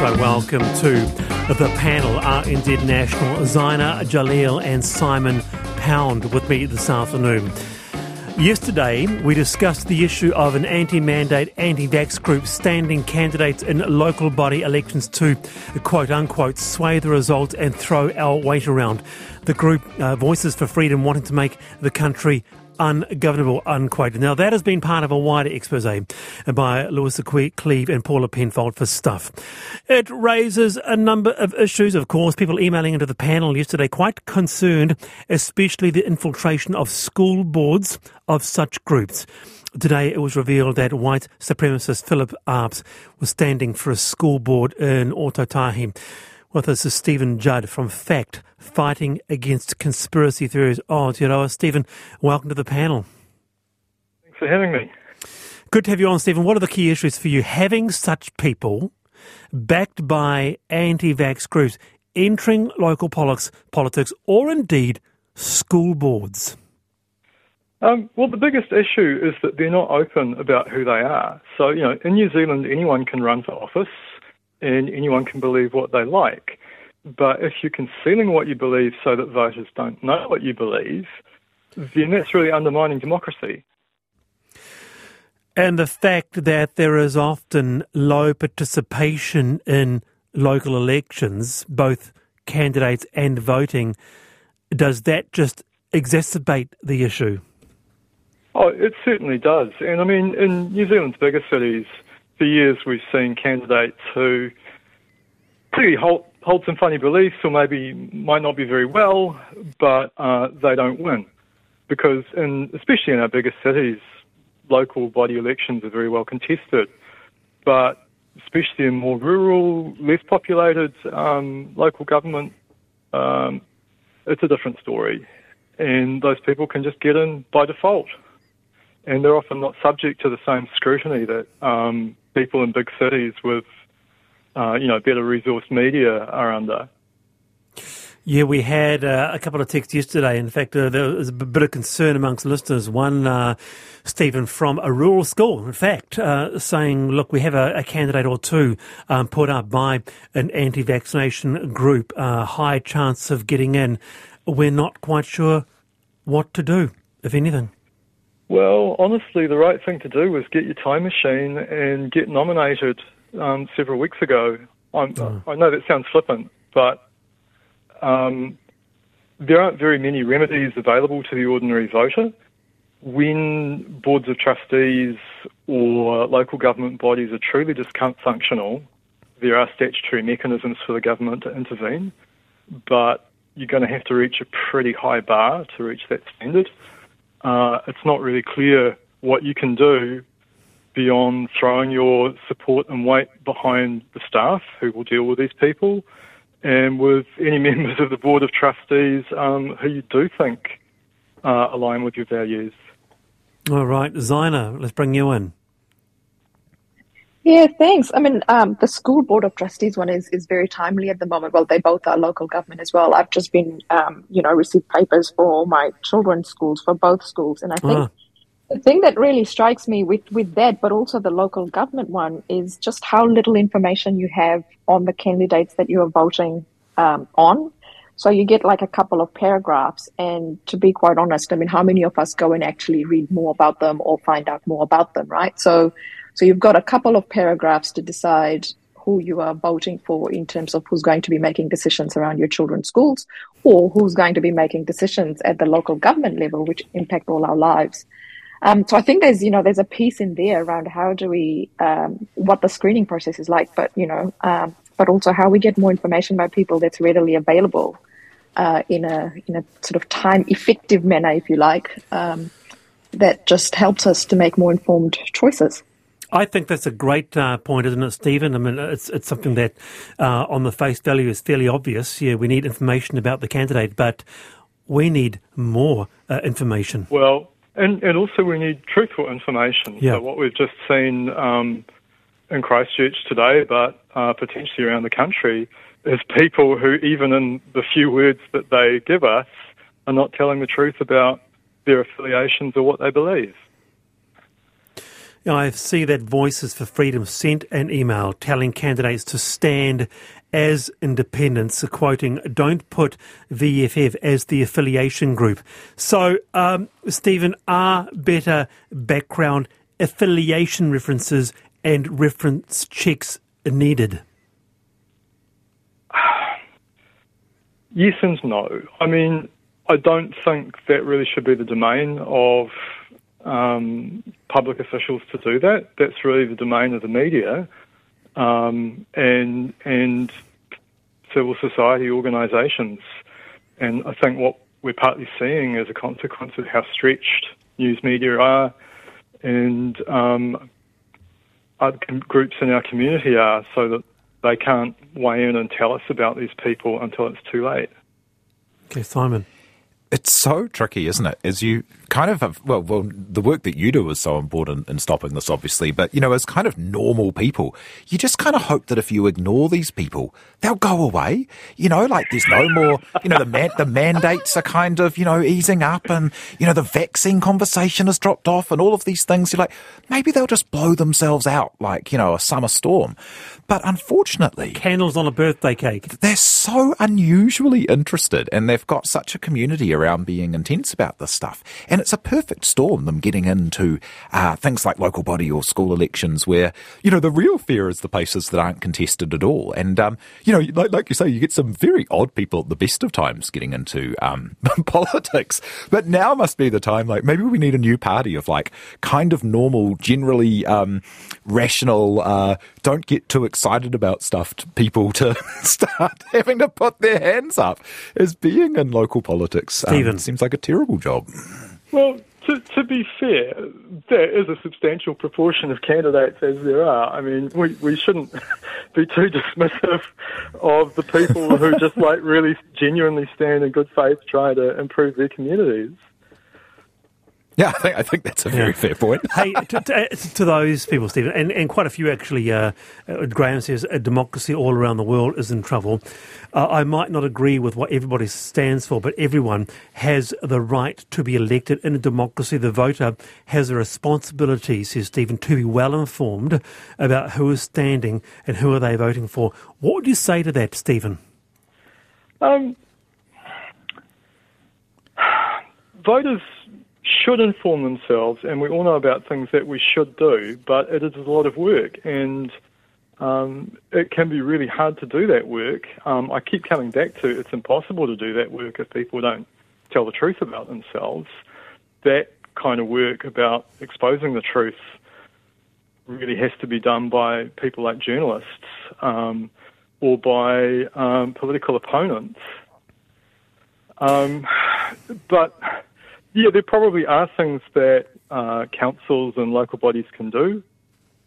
also welcome to the panel are indeed national Ziena Jalil and Simon Pound with me this afternoon. Yesterday, we discussed the issue of an anti mandate, anti vax group standing candidates in local body elections to quote unquote sway the result and throw our weight around. The group uh, Voices for Freedom wanting to make the country ungovernable, unquote. Now, that has been part of a wider expose by Louisa Cleave and Paula Penfold for Stuff. It raises a number of issues, of course. People emailing into the panel yesterday quite concerned, especially the infiltration of school boards of such groups. Today, it was revealed that white supremacist Philip Arps was standing for a school board in Ōtautahi. With us is Stephen Judd from FACT, Fighting Against Conspiracy Theories Oh, Aotearoa. Stephen, welcome to the panel. Thanks for having me. Good to have you on, Stephen. What are the key issues for you? Having such people backed by anti vax groups entering local politics, politics or indeed school boards? Um, well, the biggest issue is that they're not open about who they are. So, you know, in New Zealand, anyone can run for office and anyone can believe what they like. But if you're concealing what you believe so that voters don't know what you believe, then that's really undermining democracy. And the fact that there is often low participation in local elections, both candidates and voting, does that just exacerbate the issue? Oh, it certainly does. And I mean, in New Zealand's bigger cities, for years we've seen candidates who clearly hold, hold some funny beliefs or maybe might not be very well, but uh, they don't win. Because, in, especially in our biggest cities, local body elections are very well contested. But especially in more rural, less populated um, local government, um, it's a different story. And those people can just get in by default. And they're often not subject to the same scrutiny that um, people in big cities with, uh, you know, better resourced media are under. Yeah, we had uh, a couple of texts yesterday. In fact, uh, there was a bit of concern amongst listeners. One, uh, Stephen, from a rural school, in fact, uh, saying, look, we have a, a candidate or two um, put up by an anti vaccination group, uh, high chance of getting in. We're not quite sure what to do, if anything. Well, honestly, the right thing to do was get your time machine and get nominated um, several weeks ago. Oh. I know that sounds flippant, but um, there aren't very many remedies available to the ordinary voter. When boards of trustees or local government bodies are truly dysfunctional, there are statutory mechanisms for the government to intervene, but you're going to have to reach a pretty high bar to reach that standard uh, it's not really clear what you can do beyond throwing your support and weight behind the staff who will deal with these people and with any members of the Board of Trustees um, who you do think uh, align with your values. All right, Ziena, let's bring you in. Yeah, thanks. I mean, um, the school board of trustees one is, is very timely at the moment. Well, they both are local government as well. I've just been, um, you know, received papers for my children's schools for both schools, and I think uh. the thing that really strikes me with with that, but also the local government one, is just how little information you have on the candidates that you are voting um, on. So you get like a couple of paragraphs, and to be quite honest, I mean, how many of us go and actually read more about them or find out more about them, right? So so you've got a couple of paragraphs to decide who you are voting for in terms of who's going to be making decisions around your children's schools or who's going to be making decisions at the local government level, which impact all our lives. Um, so I think there's, you know, there's a piece in there around how do we, um, what the screening process is like, but, you know, um, but also how we get more information about people that's readily available, uh, in a, in a sort of time effective manner, if you like, um, that just helps us to make more informed choices. I think that's a great uh, point, isn't it, Stephen? I mean, it's it's something that, uh, on the face value, is fairly obvious. Yeah, we need information about the candidate, but we need more uh, information. Well, and and also we need truthful information. Yeah. So what we've just seen um, in Christchurch today, but uh, potentially around the country, is people who, even in the few words that they give us, are not telling the truth about their affiliations or what they believe. I see that Voices for Freedom sent an email telling candidates to stand as independents, quoting, don't put VFF as the affiliation group. So, um, Stephen, are better background affiliation references and reference checks needed? Yes and no. I mean, I don't think that really should be the domain of um, public officials to do that. That's really the domain of the media um, and and civil society organisations. And I think what we're partly seeing as a consequence of how stretched news media are and um, other groups in our community are, so that they can't weigh in and tell us about these people until it's too late. Okay, Simon. It's so tricky, isn't it? As you kind of have, well, well, the work that you do is so important in stopping this, obviously. But you know, as kind of normal people, you just kind of hope that if you ignore these people, they'll go away. You know, like there's no more. You know, the man, the mandates are kind of you know easing up, and you know the vaccine conversation has dropped off, and all of these things. You're like, maybe they'll just blow themselves out, like you know a summer storm. But unfortunately, candles on a birthday cake. They're so unusually interested, and they've got such a community around being intense about this stuff. And it's a perfect storm, them getting into uh, things like local body or school elections, where you know the real fear is the places that aren't contested at all. And um, you know, like, like, you say, you get some very odd people at the best of times getting into um, politics. But now must be the time. Like maybe we need a new party of like kind of normal, generally um, rational. Uh, don't get too excited about stuff to people to start having to put their hands up as being in local politics. Stephen. Um, seems like a terrible job. Well, to, to be fair, there is a substantial proportion of candidates as there are. I mean, we, we shouldn't be too dismissive of the people who just like really genuinely stand in good faith trying to improve their communities. Yeah, I think, I think that's a very yeah. fair point. hey, to, to, to, those people, Stephen, and, and quite a few actually, uh, uh, Graham says a democracy all around the world is in trouble. Uh, I might not agree with what everybody stands for, but everyone has the right to be elected in a democracy. The voter has a responsibility, says Stephen, to be well informed about who is standing and who are they voting for. What would you say to that, Stephen? Um, voters should inform themselves, and we all know about things that we should do, but it is a lot of work, and um, it can be really hard to do that work. Um, I keep coming back to it's impossible to do that work if people don't tell the truth about themselves. That kind of work about exposing the truth really has to be done by people like journalists um, or by um, political opponents. Um, but yeah, there probably are things that uh, councils and local bodies can do.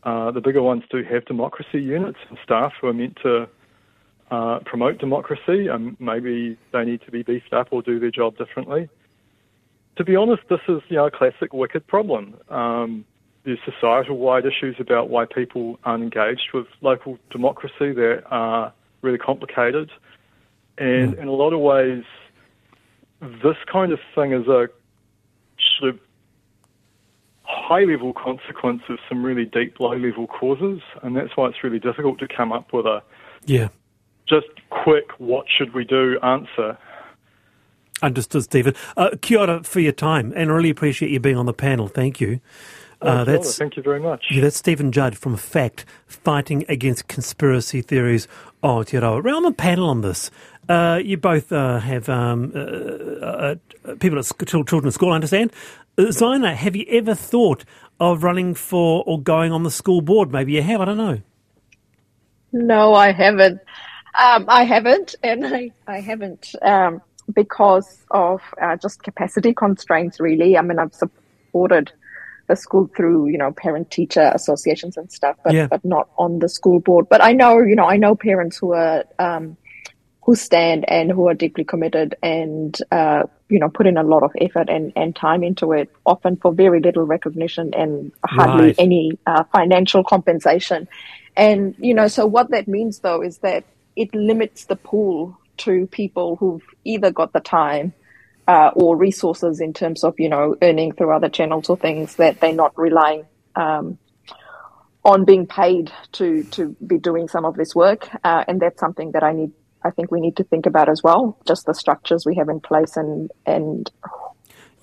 Uh, the bigger ones do have democracy units and staff who are meant to uh, promote democracy, and maybe they need to be beefed up or do their job differently. To be honest, this is you know a classic wicked problem. Um, there's societal-wide issues about why people aren't engaged with local democracy that are really complicated, and mm. in a lot of ways, this kind of thing is a sort of high level consequence of some really deep low level causes, and that's why it's really difficult to come up with a yeah just quick what should we do answer. Understood, Stephen. Uh, kia ora for your time, and I really appreciate you being on the panel. Thank you. Uh, that's, Thank you very much. Yeah, that's Stephen Judd from FACT, Fighting Against Conspiracy Theories Aotearoa. We're on the panel on this. Uh, you both uh, have um, uh, uh, uh people at children at school, I understand. Ziena, have you ever thought of running for or going on the school board? Maybe you have, I don't know. No, I haven't. Um, I haven't, and I, I haven't um, because of just capacity constraints, really. I mean, I've supported the school through, you know, parent teacher associations and stuff, but, yeah. but not on the school board. But I know, you know, I know parents who are, um, who stand and who are deeply committed and, uh, you know, put in a lot of effort and, and time into it, often for very little recognition and hardly right. any uh, financial compensation. And, you know, so what that means though is that it limits the pool to people who've either got the time uh, or resources in terms of you know earning through other channels or things that they're not relying um, on being paid to to be doing some of this work, uh, and that's something that I need. I think we need to think about as well, just the structures we have in place and and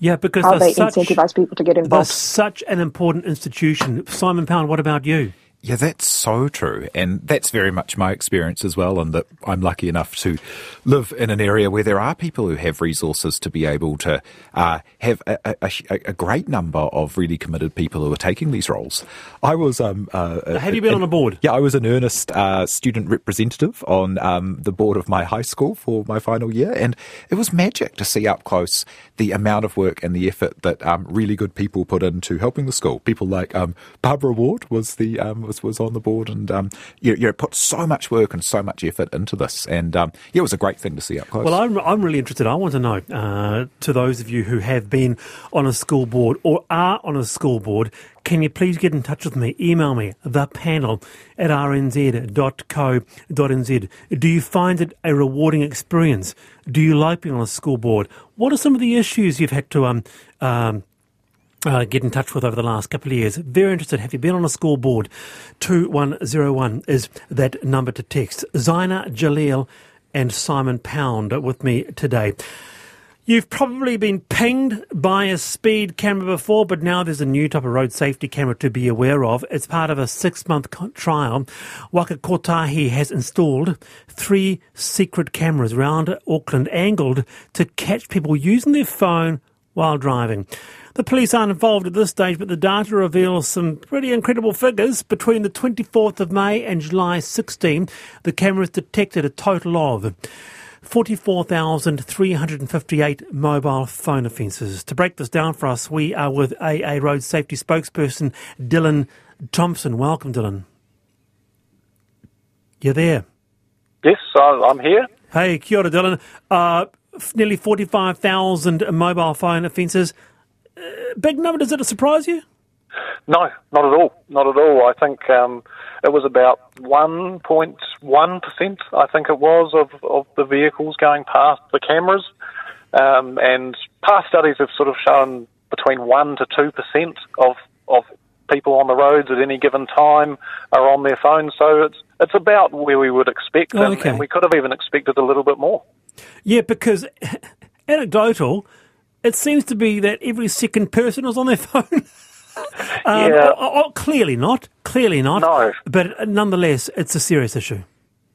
yeah, because how they such, incentivize people to get involved. such an important institution. Simon Pound, what about you? Yeah, that's so true. And that's very much my experience as well. And that I'm lucky enough to live in an area where there are people who have resources to be able to uh, have a, a, a, great number of really committed people who are taking these roles. I was. Um, uh, have you been on a board? Yeah, I was an earnest uh, student representative on um, the board of my high school for my final year. And it was magic to see up close the amount of work and the effort that um, really good people put into helping the school. People like um, Barbara Ward was the um, was was on the board, and um, you, you put so much work and so much effort into this, and um, yeah, it was a great thing to see up close. Well, I'm I'm really interested. I want to know uh, to those of you who have been on a school board or are on a school board. Can you please get in touch with me? Email me, the panel at rnz.co.nz. Do you find it a rewarding experience? Do you like being on a school board? What are some of the issues you've had to um, um, uh, get in touch with over the last couple of years. Very interested. Have you been on a school board? 2101 is that number to text. Ziena Jalil and Simon Pound with me today. You've probably been pinged by a speed camera before, but now there's a new type of road safety camera to be aware of. It's part of a six month trial. Waka Kotahi has installed three secret cameras around Auckland angled to catch people using their phone while driving. The police aren't involved at this stage, but the data reveals some pretty incredible figures. Between the 24th of May and July 16, the cameras detected a total of 44,358 mobile phone offences. To break this down for us, we are with AA Road Safety spokesperson Dylan Thompson. Welcome, Dylan. You're there. Yes, I'm here. Hey, kia ora, Dylan. Uh, nearly 45,000 mobile phone offences big number. Does it surprise you? No, not at all. Not at all. I think um, it was about 1.1%, I think it was, of, of the vehicles going past the cameras. Um, and past studies have sort of shown between 1 to 2% of, of people on the roads at any given time are on their phones. So it's, it's about where we would expect, oh, okay. and we could have even expected a little bit more. Yeah, because anecdotal, it seems to be that every second person is on their phone. Um, yeah. Oh, oh, clearly not. Clearly not. No. But nonetheless, it's a serious issue.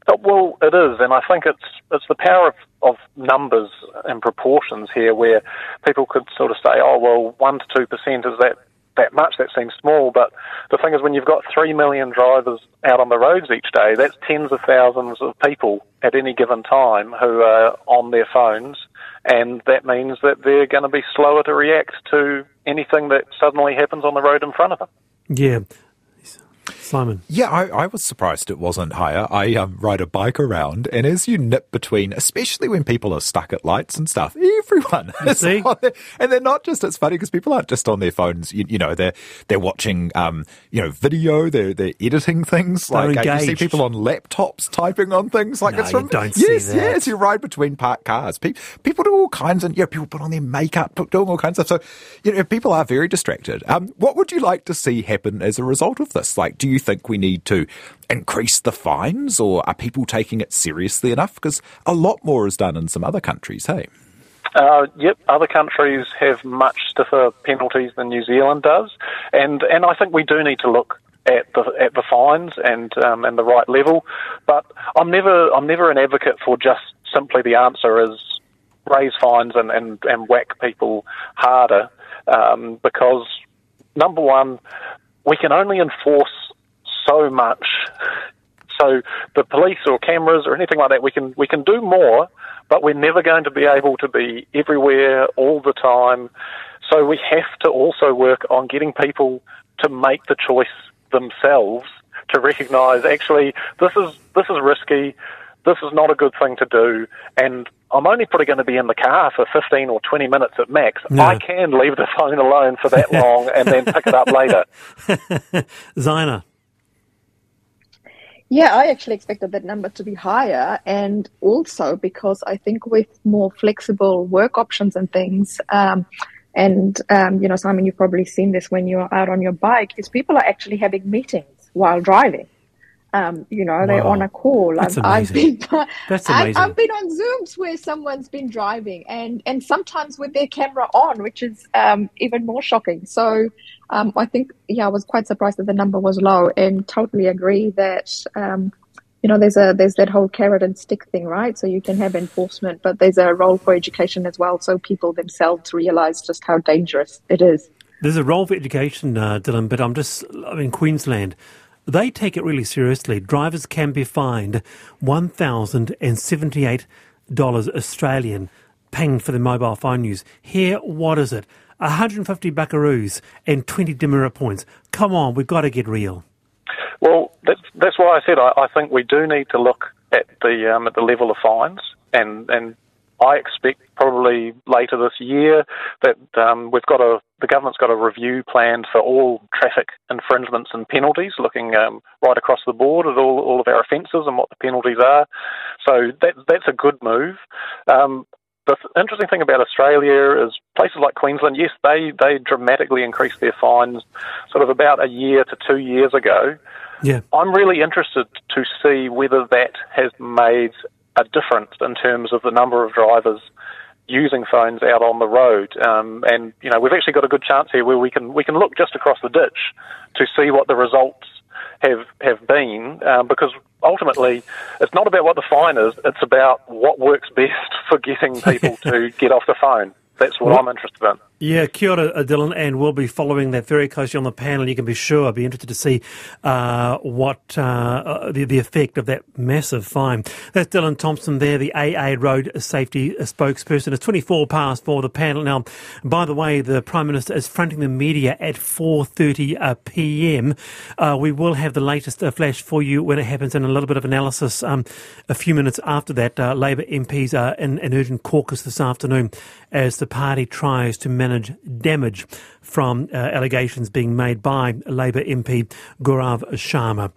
Uh, well, it is, and I think it's it's the power of, of numbers and proportions here, where people could sort of say, "Oh, well, one to two percent is that that much? That seems small." But the thing is, when you've got three million drivers out on the roads each day, that's tens of thousands of people at any given time who are on their phones and that means that they're going to be slower to react to anything that suddenly happens on the road in front of them. Yeah, Simon. Yeah, I, I, was surprised it wasn't higher. I um, ride a bike around, and as you nip between, especially when people are stuck at lights and stuff, everyone you is see? on there. And they're not just, it's funny because people aren't just on their phones, you, you know, they're they're watching, um, you know, video, they're, they're editing things. They're like uh, you see people on laptops typing on things. Like no, it's from, don't yes, see that. yes, you ride between parked cars. People, people do all kinds of, you know, people put on their makeup, doing all kinds of stuff. So, you know, people are very distracted. Um, what would you like to see happen as a result of this? Like, do you think we need to increase the fines, or are people taking it seriously enough? Because a lot more is done in some other countries, hey? Uh, yep, other countries have much stiffer penalties than New Zealand does, and and I think we do need to look at the at the fines and um, and the right level. But I'm never I'm never an advocate for just simply the answer is raise fines and and, and whack people harder um, because number one, we can only enforce so much. So the police or cameras or anything like that, we can we can do more, but we're never going to be able to be everywhere all the time. So we have to also work on getting people to make the choice themselves to recognise actually this is this is risky, this is not a good thing to do, and I'm only probably going to be in the car for 15 or 20 minutes at max. No. I can leave the phone alone for that long and then pick it up later. Ziena. Yeah, I actually expected that number to be higher, and also because I think with more flexible work options and things, um, and um, you know, Simon, you've probably seen this when you're out on your bike, is people are actually having meetings while driving. Um, you know, they're on a call. That's I've, I've amazing. been, That's I've, amazing. I've been on Zooms where someone's been driving and, and sometimes with their camera on, which is um, even more shocking. So um, I think, yeah, I was quite surprised that the number was low and totally agree that, um, you know, there's a there's that whole carrot and stick thing, right? So you can have enforcement, but there's a role for education as well, so people themselves realize just how dangerous it is. There's a role for education, uh, Dylan, but I'm just, I mean, Queensland, they take it really seriously. Drivers can be fined $1,078 Australian paying for the mobile phone use. Here, what is it? 150 buckaroos and 20 demerit points. Come on, we've got to get real. Well, that's that's why I said I, I think we do need to look at the um, at the level of fines, and and I expect probably later this year that um, we've got a the government's got a review planned for all traffic infringements and penalties, looking um, right across the board at all all of our offences and what the penalties are. So that that's a good move. Um, the interesting thing about Australia is places like Queensland, yes, they, they dramatically increased their fines sort of about a year to two years ago. Yeah. I'm really interested to see whether that has made a difference in terms of the number of drivers using phones out on the road. Um, and you know, we've actually got a good chance here where we can we can look just across the ditch to see what the results have have been, um, because ultimately it's not about what the fine is; it's about what works best for getting people to get off the phone. That's what I'm interested in. Yeah, kia ora, uh, Dylan, and we'll be following that very closely on the panel. You can be sure. I'll be interested to see uh, what uh, uh, the, the effect of that massive fine. That's Dylan Thompson there, the AA Road Safety spokesperson. It's 24 past for the panel. Now, by the way, the Prime Minister is fronting the media at 4.30 uh, p.m. Uh, we will have the latest uh, flash for you when it happens and a little bit of analysis um, a few minutes after that. Uh, Labour MPs are in an urgent caucus this afternoon as the party tries to manage damage from uh, allegations being made by Labour MP Gaurav Sharma.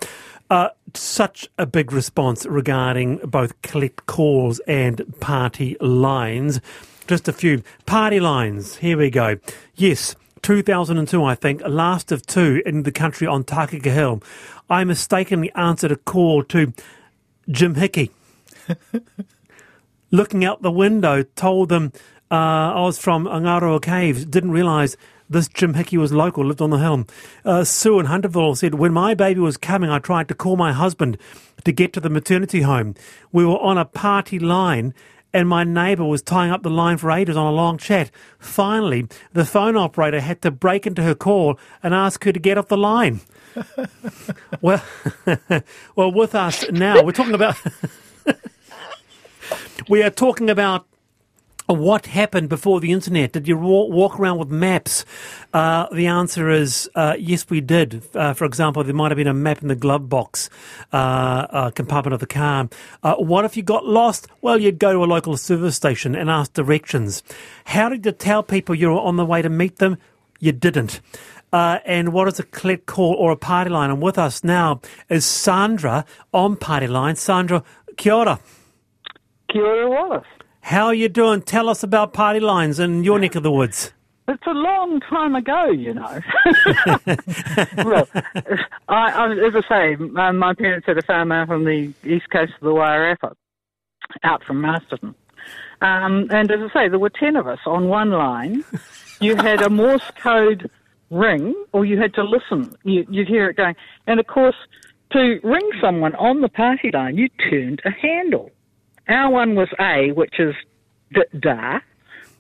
Uh, such a big response regarding both collect calls and party lines. Just a few party lines. Here we go. Yes, 2002, I think, last of two in the country on Takaka Hill. I mistakenly answered a call to Jim Hickey. Looking out the window, told them uh, I was from Ngarua Caves. Didn't realise this Jim Hickey was local, lived on the hill. Uh, Sue in Hunterville said, When my baby was coming, I tried to call my husband to get to the maternity home. We were on a party line and my neighbour was tying up the line for ages on a long chat. Finally, the phone operator had to break into her call and ask her to get off the line. well, well, with us now, we're talking about. we are talking about what happened before the internet? Did you walk around with maps? Uh, the answer is uh, yes, we did. Uh, for example, there might have been a map in the glove box uh, uh, compartment of the car. Uh, what if you got lost? Well, you'd go to a local service station and ask directions. How did you tell people you were on the way to meet them? You didn't. Uh, and what is a collect call or a party line? And with us now is Sandra on party line. Sandra, kia ora. Kia ora Wallace. How are you doing? Tell us about party lines in your neck of the woods. It's a long time ago, you know. well, I, I, as I say, my, my parents had a farm out on the east coast of the Wairarapa, out from Masterton. Um, and as I say, there were 10 of us on one line. You had a Morse code ring, or you had to listen. You, you'd hear it going. And of course, to ring someone on the party line, you turned a handle. Our one was A, which is d- da,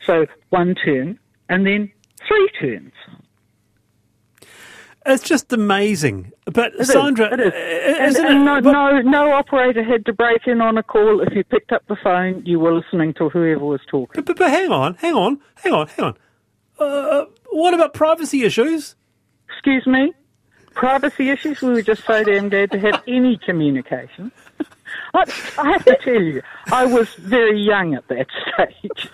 so one turn, and then three turns. It's just amazing. But It is, Sandra, it is. uh, And, and it- no, but- no, no operator had to break in on a call. If you picked up the phone, you were listening to whoever was talking. But, but hang on, hang on, hang on, hang on. Uh, what about privacy issues? Excuse me? Privacy issues? We were just so damn glad to have any communication. I, I have to tell you, I was very young at that stage.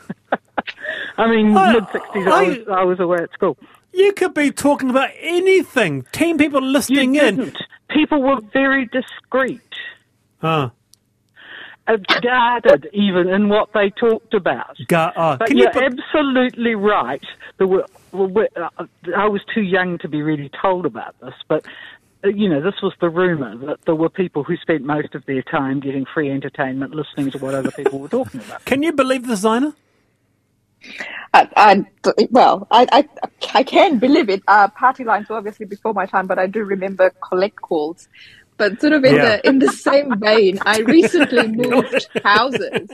I mean, mid 60s, I was, I was away at school. You could be talking about anything. Ten people listening in. People were very discreet. Uh, guarded even in what they talked about. uh, But can you you're put, absolutely right. There were, were- I was too young to be really told about this, but you know, this was the rumour that there were people who spent most of their time getting free entertainment listening to what other people were talking about. Can you believe this, Ziena? I, I, well, I, I, I can believe it. Uh, party lines were obviously before my time, but I do remember collect calls. But sort of in Yeah. the in the same vein, I recently moved houses.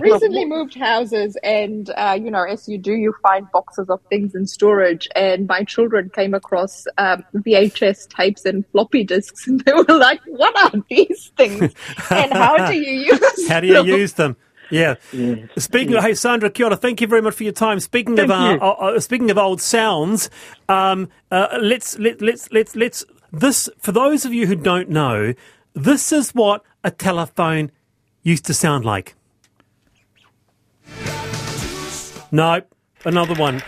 Recently moved houses, and uh, you know, as you do, you find boxes of things in storage. And my children came across um, VHS tapes and floppy disks, and they were like, "What are these things? And how do you use How do you them?" use them? Yeah. Yes. Speaking of, hey Sandra, kia ora, thank you very much for your time. Speaking of, Thank uh, you. uh, uh, speaking of old sounds, um, uh, let's let, let's let's let's this for those of you who don't know, this is what a telephone used to sound like. No, another one.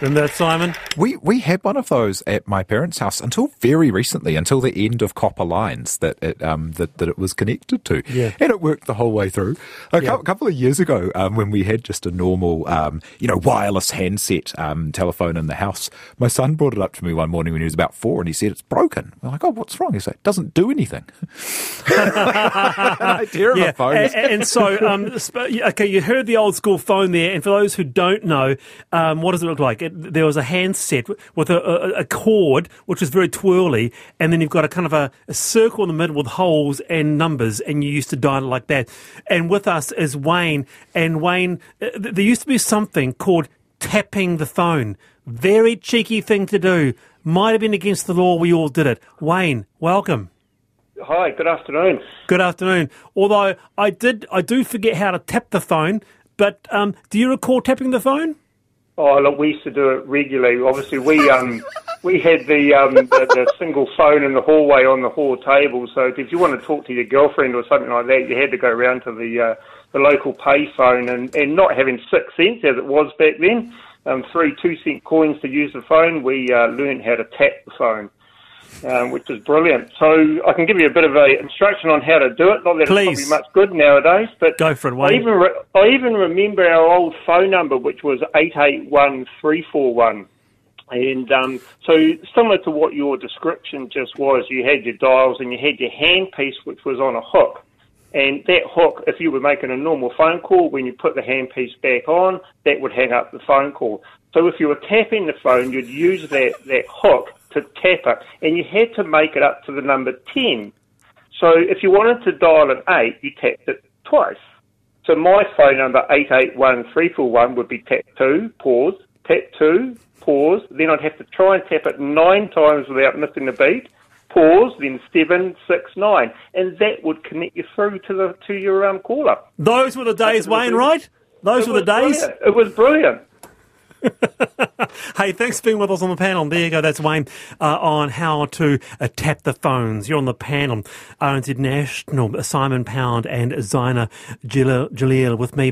Remember that, Simon? We we had one of those at my parents' house until very recently, until the end of copper lines that it um that, that it was connected to, Yeah. and it worked the whole way through. A Yeah. cou- couple of years ago, um, when we had just a normal um you know wireless handset um telephone in the house, my son brought it up to me one morning when he was about four, and he said it's broken. We're like, oh, what's wrong? He said, it doesn't do anything. An idea of a phone and, and so um, okay, you heard the old school phone there, and for those who don't know, um, what does it look like? It, there was a handset with a, a, a cord which was very twirly, and then you've got a kind of a, a circle in the middle with holes and numbers, and you used to dial it like that. And with us is Wayne, and Wayne, uh, th- there used to be something called tapping the phone. Very cheeky thing to do. Might have been against the law. We all did it. Wayne, welcome. Hi, good afternoon. Good afternoon. Although I did, I do forget how to tap the phone. But um, do you recall tapping the phone? Oh, look, we used to do it regularly. Obviously, we um, we had the, um, the the single phone in the hallway on the hall table. So if you want to talk to your girlfriend or something like that, you had to go around to the uh, the local payphone and and not having six cents as it was back then, um, three two cent coins to use the phone. We uh, learned how to tap the phone. Um, which is brilliant. So I can give you a bit of a instruction on how to do it. Not that Please. it's probably much good nowadays, but Go for it, I even re- I even remember our old phone number, which was eight eight one three four one. And um, so, similar to what your description just was, you had your dials and you had your handpiece, which was on a hook. And that hook, if you were making a normal phone call, when you put the handpiece back on, that would hang up the phone call. So if you were tapping the phone, you'd use that, that hook to tap it, and you had to make it up to the number 10. So if you wanted to dial an 8, you tapped it twice. So my phone number, 881341, would be tap 2, pause, tap 2, pause. Then I'd have to try and tap it nine times without missing a beat. Pause, then seven, six, nine, and that would connect you through to the to your um, caller. Those were the days, Wayne, right? Those It were the days. brilliant. It was brilliant. Hey, thanks for being with us on the panel. There you go. That's Wayne uh, on how to uh, tap the phones. You're on the panel. RNZ National, Simon Pound and Ziena Jalil with me.